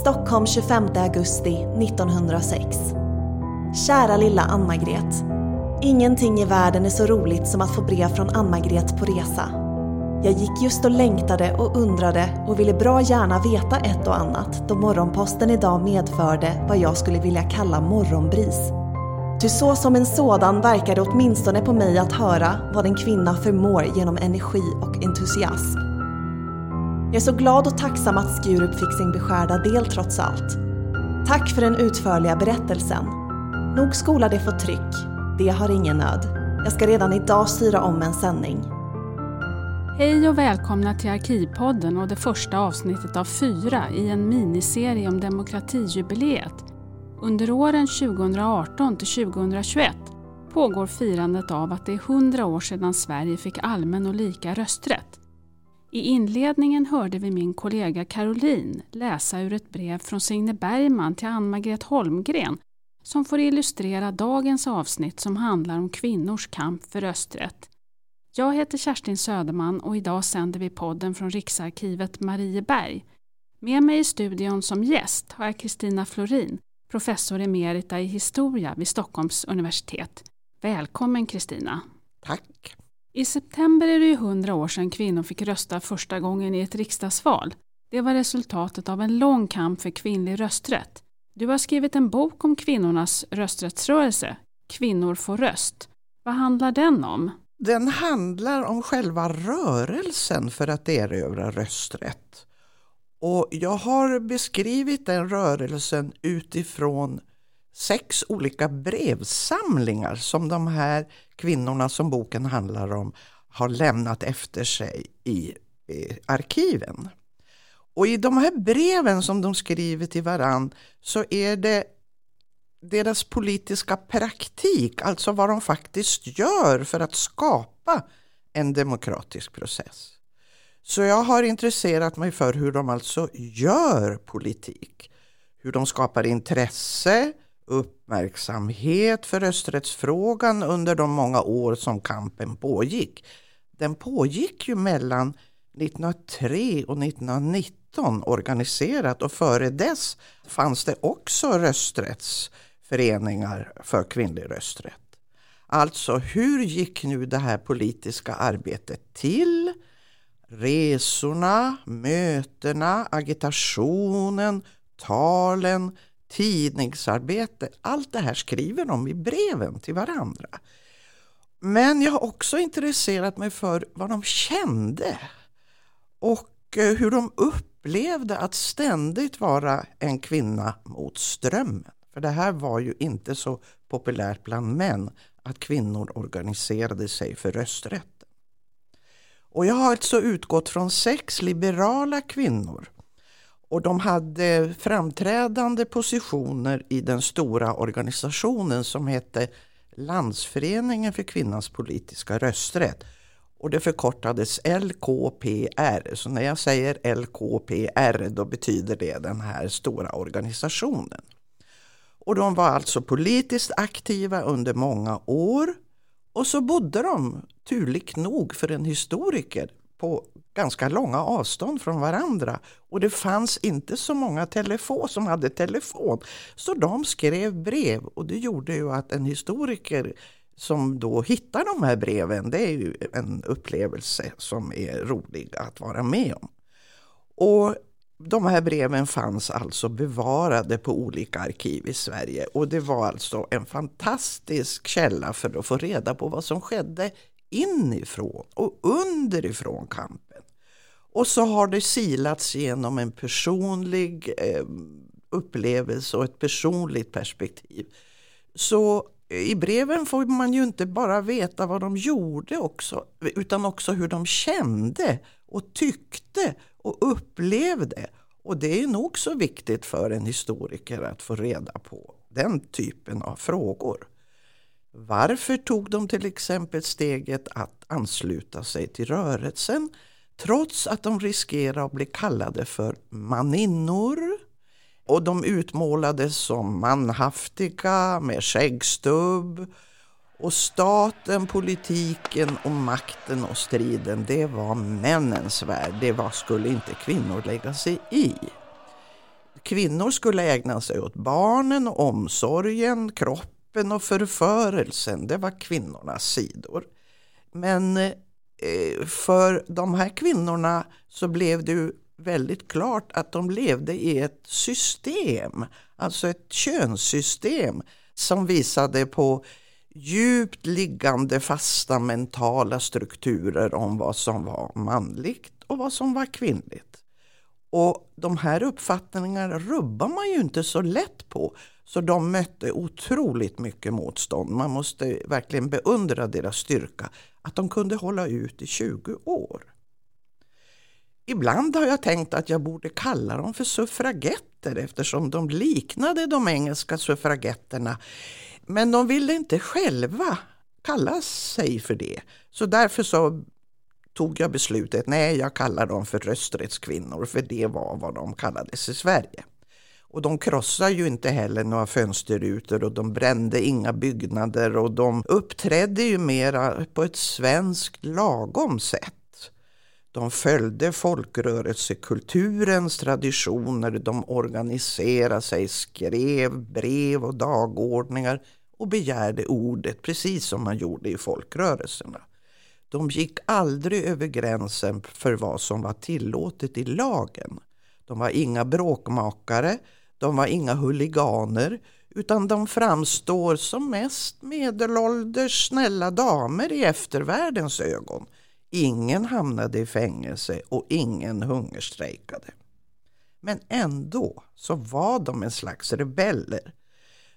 Stockholm 25 augusti 1906. Kära lilla Ann-Margret. Ingenting i världen är så roligt som att få brev från Ann-Margret på resa. Jag gick just och längtade och undrade och ville bra gärna veta ett och annat då morgonposten idag medförde vad jag skulle vilja kalla morgonbris. Ty så som en sådan verkar det åtminstone på mig att höra vad en kvinna förmår genom energi och entusiasm. Jag är så glad och tacksam att Skurup fick sin beskärda del trots allt. Tack för den utförliga berättelsen. Nog skola det få tryck. Det har ingen nöd. Jag ska redan idag styra om en sändning. Hej och välkomna till Arkivpodden och det första avsnittet av fyra i en miniserie om demokratijubileet. Under åren 2018 till 2021 pågår firandet av att det är 100 år sedan Sverige fick allmän och lika rösträtt. I inledningen hörde vi min kollega Caroline läsa ur ett brev från Signe Bergman till Ann-Margret Holmgren som får illustrera dagens avsnitt som handlar om kvinnors kamp för rösträtt. Jag heter Kerstin Söderman och idag sänder vi podden från Riksarkivet Marieberg. Med mig i studion som gäst har jag Kristina Florin, professor emerita i historia vid Stockholms universitet. Välkommen Kristina! Tack! I september är det ju 100 år sedan kvinnor fick rösta första gången i ett riksdagsval. Det var resultatet av en lång kamp för kvinnlig rösträtt. Du har skrivit en bok om kvinnornas rösträttsrörelse, Kvinnor får röst. Vad handlar den om? Den handlar om själva rörelsen för att erövra rösträtt. Och jag har beskrivit den rörelsen utifrån sex olika brevsamlingar som de här kvinnorna som boken handlar om har lämnat efter sig i, i arkiven. Och i de här breven som de skriver till varann så är det deras politiska praktik, alltså vad de faktiskt gör för att skapa en demokratisk process. Så jag har intresserat mig för hur de alltså gör politik. Hur de skapar intresse, uppmärksamhet för rösträttsfrågan under de många år som kampen pågick. Den pågick ju mellan 1903 och 1919 organiserat och före dess fanns det också rösträttsföreningar för kvinnlig rösträtt. Alltså hur gick nu det här politiska arbetet till? Resorna, mötena, agitationen, talen, tidningsarbete. Allt det här skriver de i breven till varandra. Men jag har också intresserat mig för vad de kände och eh, hur de upplevde att ständigt vara en kvinna mot strömmen. För det här var ju inte så populärt bland män att kvinnor organiserade sig för rösträtten. Och jag har alltså utgått från sex liberala kvinnor och de hade framträdande positioner i den stora organisationen som hette Landsföreningen för kvinnans politiska rösträtt. Och det förkortades LKPR. Så när jag säger LKPR då betyder det den här stora organisationen. Och de var alltså politiskt aktiva under många år. Och så bodde de, turligt nog för en historiker, på ganska långa avstånd från varandra och det fanns inte så många telefon som hade telefon. Så de skrev brev och det gjorde ju att en historiker som då hittar de här breven, det är ju en upplevelse som är rolig att vara med om. Och de här breven fanns alltså bevarade på olika arkiv i Sverige och det var alltså en fantastisk källa för att få reda på vad som skedde inifrån och underifrån kampen. Och så har det silats genom en personlig eh, upplevelse och ett personligt perspektiv. Så i breven får man ju inte bara veta vad de gjorde också, utan också hur de kände och tyckte och upplevde. Och det är nog så viktigt för en historiker att få reda på den typen av frågor. Varför tog de till exempel steget att ansluta sig till rörelsen trots att de riskerade att bli kallade för maninnor? Och de utmålades som manhaftiga med skäggstubb. Och staten, politiken och makten och striden, det var männens värld. Det var, skulle inte kvinnor lägga sig i. kvinnor skulle ägna sig åt barnen, omsorgen, kroppen och förförelsen. Det var kvinnornas sidor. Men eh, för de här kvinnorna så blev det ju väldigt klart att de levde i ett system, alltså ett könssystem som visade på djupt liggande fasta mentala strukturer om vad som var manligt och vad som var kvinnligt. Och de här uppfattningarna rubbar man ju inte så lätt på. Så de mötte otroligt mycket motstånd. Man måste verkligen beundra deras styrka. Att de kunde hålla ut i 20 år. Ibland har jag tänkt att jag borde kalla dem för suffragetter eftersom de liknade de engelska suffragetterna. Men de ville inte själva kalla sig för det. Så därför så tog jag beslutet, nej jag kallar dem för rösträttskvinnor för det var vad de kallades i Sverige. Och de krossade ju inte heller några fönsterrutor och de brände inga byggnader och de uppträdde ju mera på ett svenskt lagom sätt. De följde folkrörelsekulturens traditioner, de organiserade sig, skrev brev och dagordningar och begärde ordet precis som man gjorde i folkrörelserna. De gick aldrig över gränsen för vad som var tillåtet i lagen. De var inga bråkmakare, de var inga huliganer utan de framstår som mest medelålders snälla damer i eftervärldens ögon. Ingen hamnade i fängelse och ingen hungerstrejkade. Men ändå så var de en slags rebeller.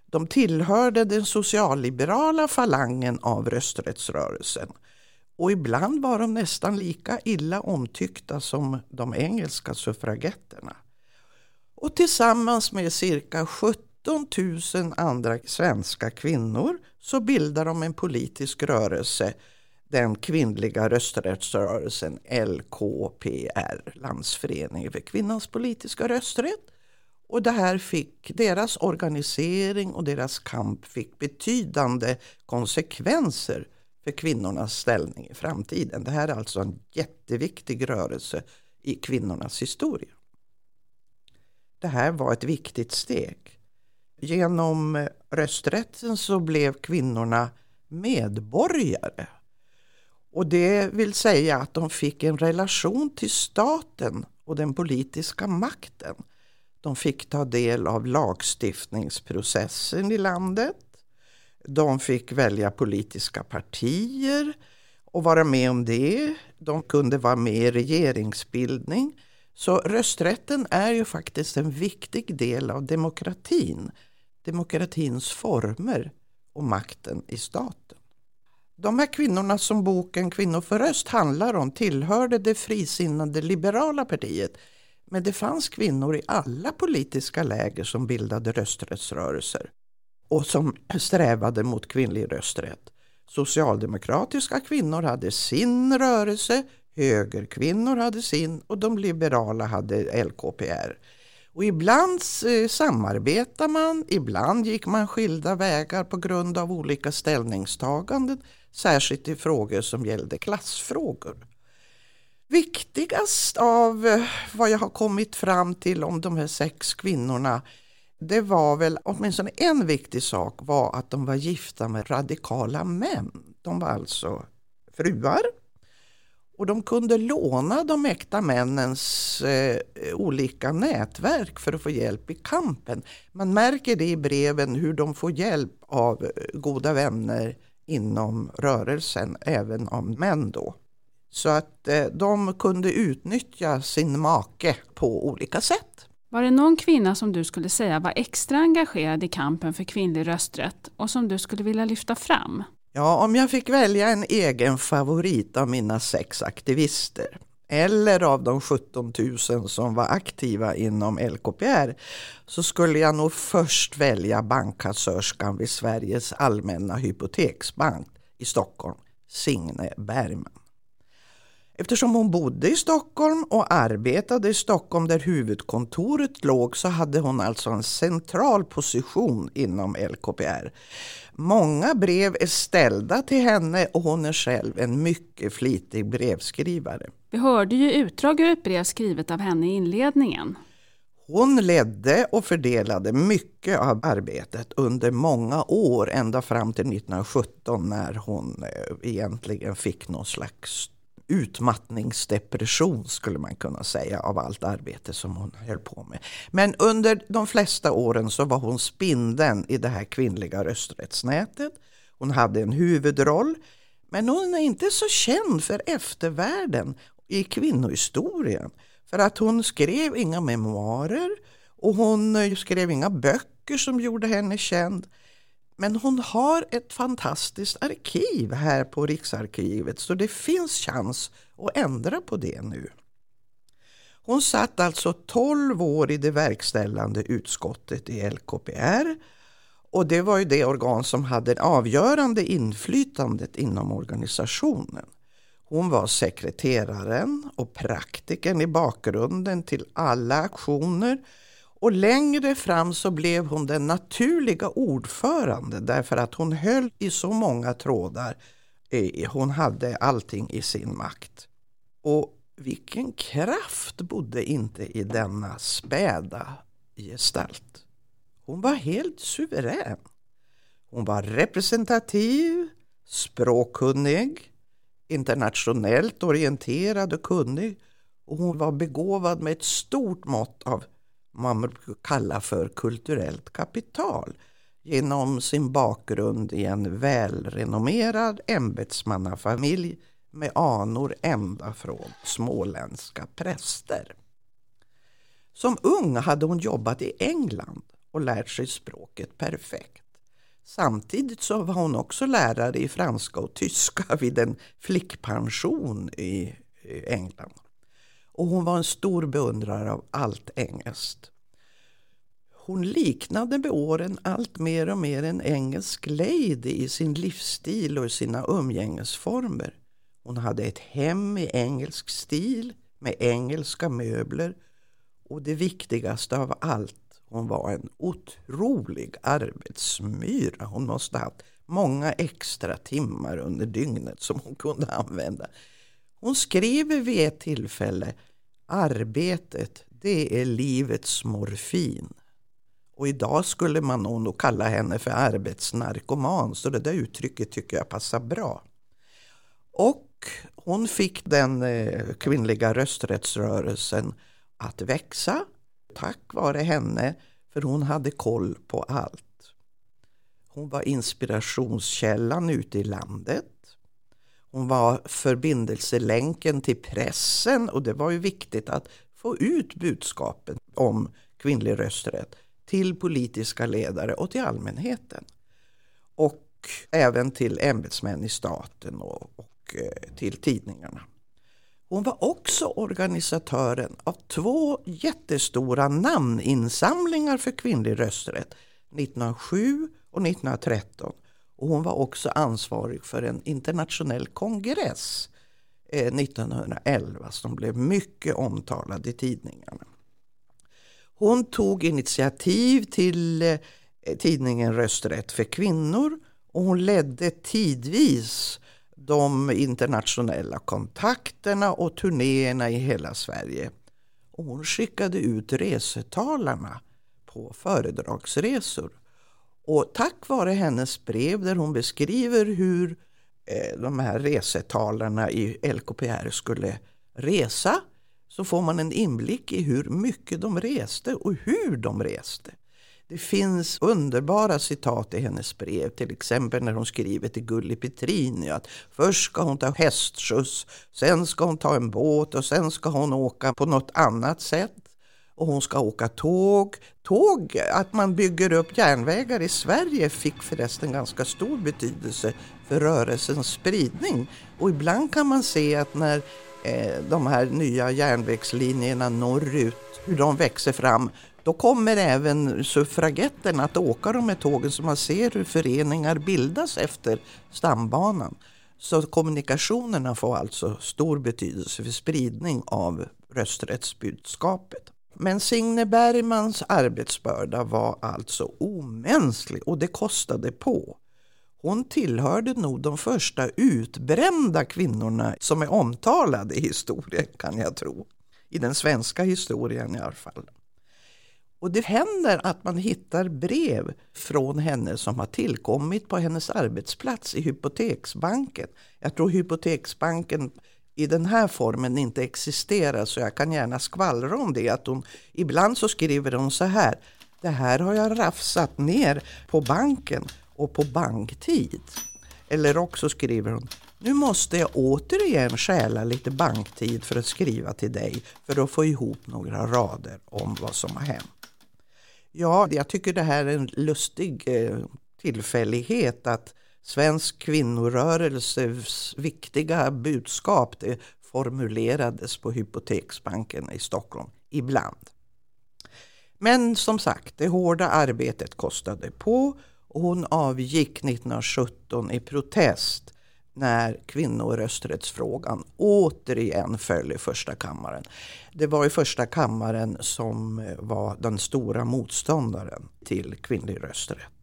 De tillhörde den socialliberala falangen av rösträttsrörelsen och ibland var de nästan lika illa omtyckta som de engelska suffragetterna. Och tillsammans med cirka 17 000 andra svenska kvinnor så bildar de en politisk rörelse, den kvinnliga rösträttsrörelsen LKPR, Landsföreningen för kvinnans politiska rösträtt. Och det här fick, deras organisering och deras kamp fick betydande konsekvenser för kvinnornas ställning i framtiden. Det här är alltså en jätteviktig rörelse i kvinnornas historia. Det här var ett viktigt steg. Genom rösträtten så blev kvinnorna medborgare. Och det vill säga att de fick en relation till staten och den politiska makten. De fick ta del av lagstiftningsprocessen i landet. De fick välja politiska partier och vara med om det. De kunde vara med i regeringsbildning. Så rösträtten är ju faktiskt en viktig del av demokratin. Demokratins former och makten i staten. De här kvinnorna som boken Kvinnor för röst handlar om tillhörde det frisinnade liberala partiet. Men det fanns kvinnor i alla politiska läger som bildade rösträttsrörelser och som strävade mot kvinnlig rösträtt. Socialdemokratiska kvinnor hade sin rörelse, högerkvinnor hade sin och de liberala hade LKPR. Och ibland eh, samarbetade man, ibland gick man skilda vägar på grund av olika ställningstaganden, särskilt i frågor som gällde klassfrågor. Viktigast av eh, vad jag har kommit fram till om de här sex kvinnorna det var väl åtminstone en viktig sak var att de var gifta med radikala män. De var alltså fruar och de kunde låna de äkta männens eh, olika nätverk för att få hjälp i kampen. Man märker det i breven hur de får hjälp av eh, goda vänner inom rörelsen, även av män då. Så att eh, de kunde utnyttja sin make på olika sätt. Var det någon kvinna som du skulle säga var extra engagerad i kampen för kvinnlig rösträtt och som du skulle vilja lyfta fram? Ja, om jag fick välja en egen favorit av mina sex aktivister eller av de 17 000 som var aktiva inom LKPR så skulle jag nog först välja bankkassörskan vid Sveriges allmänna hypoteksbank i Stockholm, Signe Bergman. Eftersom hon bodde i Stockholm och arbetade i Stockholm där huvudkontoret låg så hade hon alltså en central position inom LKPR. Många brev är ställda till henne och hon är själv en mycket flitig brevskrivare. Vi hörde ju utdrag ur ett brev skrivet av henne i inledningen. Hon ledde och fördelade mycket av arbetet under många år, ända fram till 1917 när hon eh, egentligen fick någon slags utmattningsdepression skulle man kunna säga av allt arbete som hon höll på med. Men under de flesta åren så var hon spindeln i det här kvinnliga rösträttsnätet. Hon hade en huvudroll, men hon är inte så känd för eftervärlden i kvinnohistorien. För att hon skrev inga memoarer och hon skrev inga böcker som gjorde henne känd. Men hon har ett fantastiskt arkiv här på Riksarkivet så det finns chans att ändra på det nu. Hon satt alltså 12 år i det verkställande utskottet i LKPR och det var ju det organ som hade det avgörande inflytandet inom organisationen. Hon var sekreteraren och praktikern i bakgrunden till alla aktioner och längre fram så blev hon den naturliga ordförande därför att hon höll i så många trådar. Eh, hon hade allting i sin makt. Och vilken kraft bodde inte i denna späda gestalt. Hon var helt suverän. Hon var representativ, språkkunnig, internationellt orienterad och kunnig och hon var begåvad med ett stort mått av man brukar kalla för kulturellt kapital genom sin bakgrund i en välrenommerad ämbetsmannafamilj med anor ända från småländska präster. Som ung hade hon jobbat i England och lärt sig språket perfekt. Samtidigt så var hon också lärare i franska och tyska vid en flickpension i England. Och hon var en stor beundrare av allt engelskt. Hon liknade med åren allt mer och mer en engelsk lady i sin livsstil och sina umgängesformer. Hon hade ett hem i engelsk stil med engelska möbler och det viktigaste av allt, hon var en otrolig arbetsmyra. Hon måste ha haft många extra timmar under dygnet som hon kunde använda. Hon skriver vid ett tillfälle Arbetet, det är livets morfin. Och idag skulle man nog kalla henne för arbetsnarkoman, så det där uttrycket tycker jag passar bra. Och hon fick den eh, kvinnliga rösträttsrörelsen att växa tack vare henne, för hon hade koll på allt. Hon var inspirationskällan ute i landet. Hon var förbindelselänken till pressen och det var ju viktigt att få ut budskapet om kvinnlig rösträtt till politiska ledare och till allmänheten. Och även till ämbetsmän i staten och, och eh, till tidningarna. Hon var också organisatören av två jättestora namninsamlingar för kvinnlig rösträtt 1907 och 1913 och hon var också ansvarig för en internationell kongress eh, 1911 som blev mycket omtalad i tidningarna. Hon tog initiativ till eh, tidningen Rösträtt för kvinnor och hon ledde tidvis de internationella kontakterna och turnéerna i hela Sverige. Och hon skickade ut resetalarna på föredragsresor. Och tack vare hennes brev där hon beskriver hur eh, de här resetalarna i LKPR skulle resa så får man en inblick i hur mycket de reste och hur de reste. Det finns underbara citat i hennes brev, till exempel när hon skriver till Gulli Petrini att först ska hon ta hästskjuts, sen ska hon ta en båt och sen ska hon åka på något annat sätt och hon ska åka tåg. Tåg, att man bygger upp järnvägar i Sverige fick förresten ganska stor betydelse för rörelsens spridning. Och ibland kan man se att när eh, de här nya järnvägslinjerna norrut, hur de växer fram, då kommer även suffragetterna att åka de här tågen så man ser hur föreningar bildas efter stambanan. Så kommunikationerna får alltså stor betydelse för spridning av rösträttsbudskapet. Men Signe Bergmans arbetsbörda var alltså omänsklig och det kostade på. Hon tillhörde nog de första utbrända kvinnorna som är omtalade i historien kan jag tro. I den svenska historien i alla fall. Och det händer att man hittar brev från henne som har tillkommit på hennes arbetsplats i Hypoteksbanken. Jag tror Hypoteksbanken i den här formen inte existerar så jag kan gärna skvallra om det. Att hon, ibland så skriver hon så här. Det här har jag rafsat ner på banken och på banktid. Eller också skriver hon nu måste jag återigen stjäla lite banktid för att skriva till dig för att få ihop några rader om vad som har hänt. Ja, jag tycker det här är en lustig eh, tillfällighet att svensk kvinnorörelses viktiga budskap det formulerades på Hypoteksbanken i Stockholm ibland. Men som sagt, det hårda arbetet kostade på och hon avgick 1917 i protest när kvinnorösträttsfrågan återigen föll i första kammaren. Det var i första kammaren som eh, var den stora motståndaren till kvinnlig rösträtt.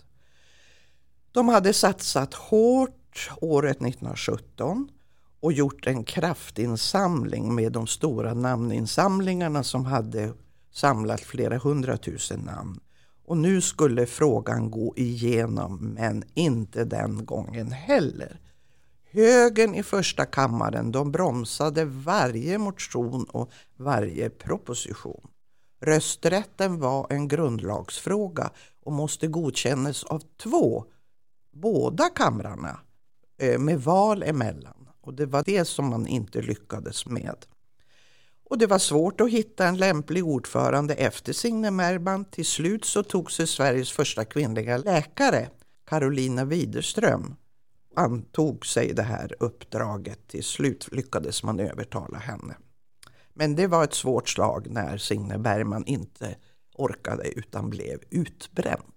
De hade satsat hårt året 1917 och gjort en kraftinsamling med de stora namninsamlingarna som hade samlat flera hundratusen namn. Och nu skulle frågan gå igenom men inte den gången heller. Högern i första kammaren de bromsade varje motion och varje proposition. Rösträtten var en grundlagsfråga och måste godkännas av två, båda kamrarna, eh, med val emellan. Och det var det som man inte lyckades med. Och det var svårt att hitta en lämplig ordförande efter Signe Merban. Till slut så tog sig Sveriges första kvinnliga läkare, Carolina Widerström, antog sig det här uppdraget. Till slut lyckades man övertala henne. Men det var ett svårt slag när Signe Bergman inte orkade utan blev utbränd.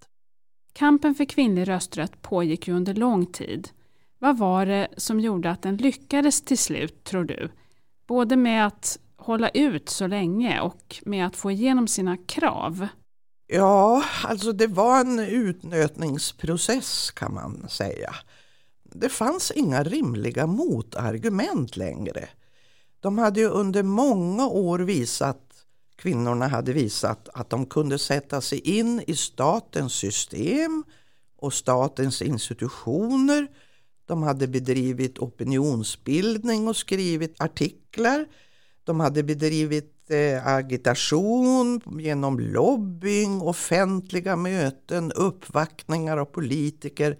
Kampen för kvinnlig rösträtt pågick ju under lång tid. Vad var det som gjorde att den lyckades till slut, tror du? Både med att hålla ut så länge och med att få igenom sina krav? Ja, alltså det var en utnötningsprocess kan man säga. Det fanns inga rimliga motargument längre. De hade ju under många år visat, kvinnorna hade visat att de kunde sätta sig in i statens system och statens institutioner. De hade bedrivit opinionsbildning och skrivit artiklar. De hade bedrivit eh, agitation genom lobbying, offentliga möten, uppvaktningar av politiker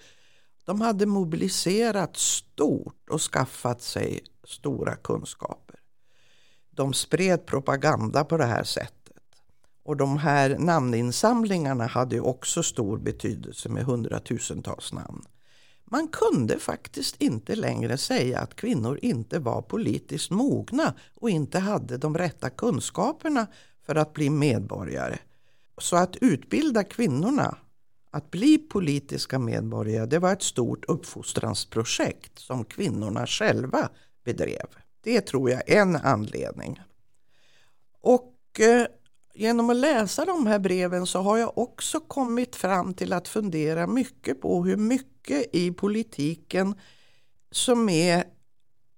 de hade mobiliserat stort och skaffat sig stora kunskaper. De spred propaganda på det här sättet. Och de här namninsamlingarna hade också stor betydelse med hundratusentals namn. Man kunde faktiskt inte längre säga att kvinnor inte var politiskt mogna och inte hade de rätta kunskaperna för att bli medborgare. Så att utbilda kvinnorna att bli politiska medborgare det var ett stort uppfostransprojekt som kvinnorna själva bedrev. Det tror jag är en anledning. Och eh, genom att läsa de här breven så har jag också kommit fram till att fundera mycket på hur mycket i politiken som är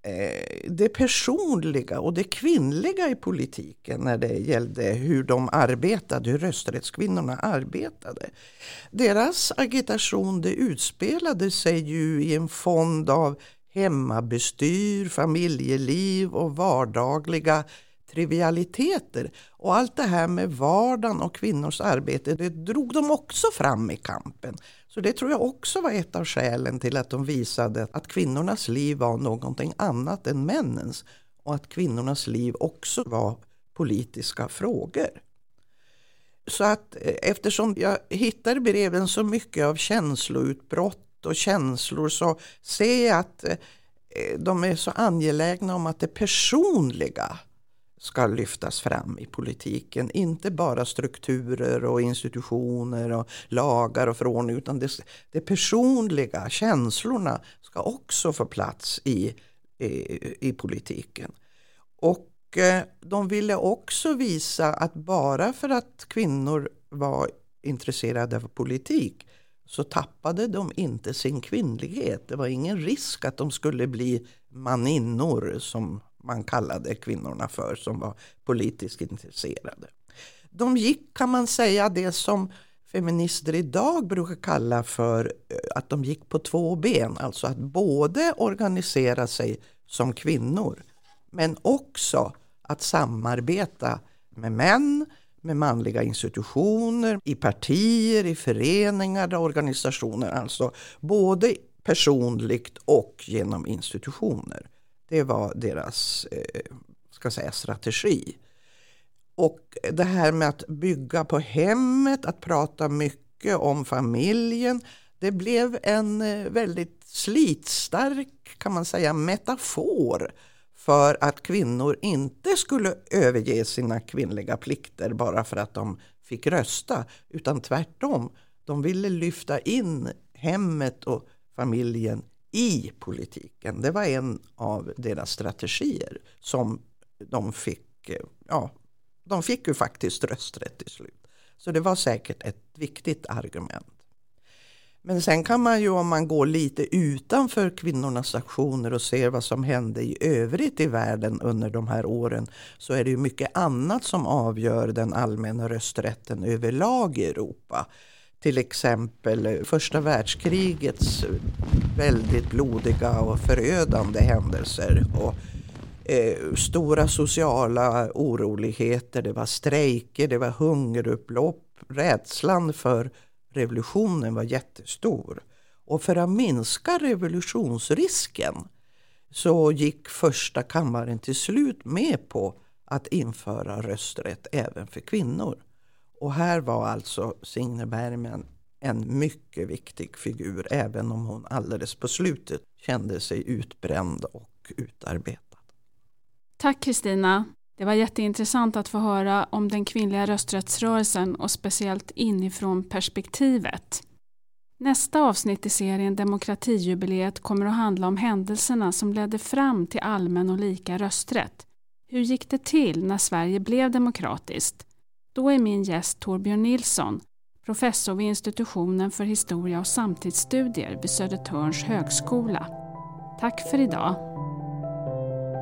eh, det personliga och det kvinnliga i politiken när det gällde hur de arbetade, hur rösträttskvinnorna arbetade. Deras agitation det utspelade sig ju i en fond av hemmabestyr, familjeliv och vardagliga trivialiteter. Och allt det här med vardagen och kvinnors arbete, det drog de också fram i kampen. Så det tror jag också var ett av skälen till att de visade att kvinnornas liv var någonting annat än männens och att kvinnornas liv också var politiska frågor. Så att eh, eftersom jag hittar i breven så mycket av känsloutbrott och känslor så ser jag att eh, de är så angelägna om att det personliga ska lyftas fram i politiken. Inte bara strukturer och institutioner och lagar och förordningar utan det, det personliga, känslorna ska också få plats i, i, i politiken. Och eh, de ville också visa att bara för att kvinnor var intresserade av politik så tappade de inte sin kvinnlighet. Det var ingen risk att de skulle bli maninnor som man kallade kvinnorna för som var politiskt intresserade. de gick kan man säga det som feminister idag brukar kalla för eh, att de gick på två ben. Alltså att både organisera sig som kvinnor men också att samarbeta med män, med manliga institutioner, i partier, i föreningar, organisationer. Alltså både personligt och genom institutioner. Det var deras eh, ska säga, strategi. Och det här med att bygga på hemmet, att prata mycket om familjen. Det blev en eh, väldigt slitstark kan man säga metafor för att kvinnor inte skulle överge sina kvinnliga plikter bara för att de fick rösta, utan tvärtom. De ville lyfta in hemmet och familjen i politiken. Det var en av deras strategier som de fick, ja, de fick ju faktiskt rösträtt till slut. Så det var säkert ett viktigt argument. Men sen kan man ju om man går lite utanför kvinnornas aktioner och ser vad som hände i övrigt i världen under de här åren så är det ju mycket annat som avgör den allmänna rösträtten överlag i Europa. Till exempel eh, första världskrigets väldigt blodiga och förödande händelser och eh, stora sociala oroligheter, det var strejker, det var hungerupplopp, rädslan för revolutionen var jättestor. Och för att minska revolutionsrisken så gick första kammaren till slut med på att införa rösträtt även för kvinnor. Och här var alltså Signe Bergman en mycket viktig figur även om hon alldeles på slutet kände sig utbränd och utarbetad. Tack Kristina. Det var jätteintressant att få höra om den kvinnliga rösträttsrörelsen och speciellt inifrån perspektivet. Nästa avsnitt i serien Demokratijubileet kommer att handla om händelserna som ledde fram till allmän och lika rösträtt. Hur gick det till när Sverige blev demokratiskt? Då är min gäst Torbjörn Nilsson, professor vid institutionen för historia och samtidsstudier vid Södertörns högskola. Tack för idag.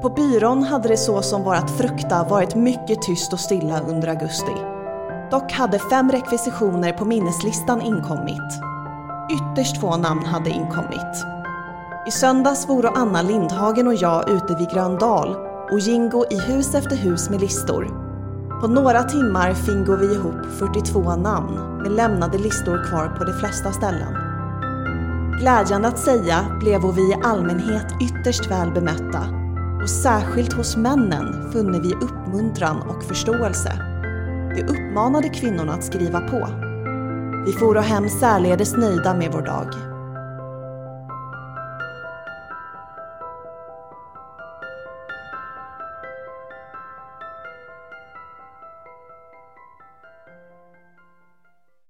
På byrån hade det så som var att frukta varit mycket tyst och stilla under augusti. Dock hade fem rekvisitioner på minneslistan inkommit. Ytterst få namn hade inkommit. I söndags vore Anna Lindhagen och jag ute vid Gröndal och Jingo i hus efter hus med listor. På några timmar fingo vi ihop 42 namn med lämnade listor kvar på de flesta ställen. Glädjande att säga blev vi i allmänhet ytterst väl bemötta och särskilt hos männen funne vi uppmuntran och förståelse. Vi uppmanade kvinnorna att skriva på. Vi for hem särledes nöjda med vår dag.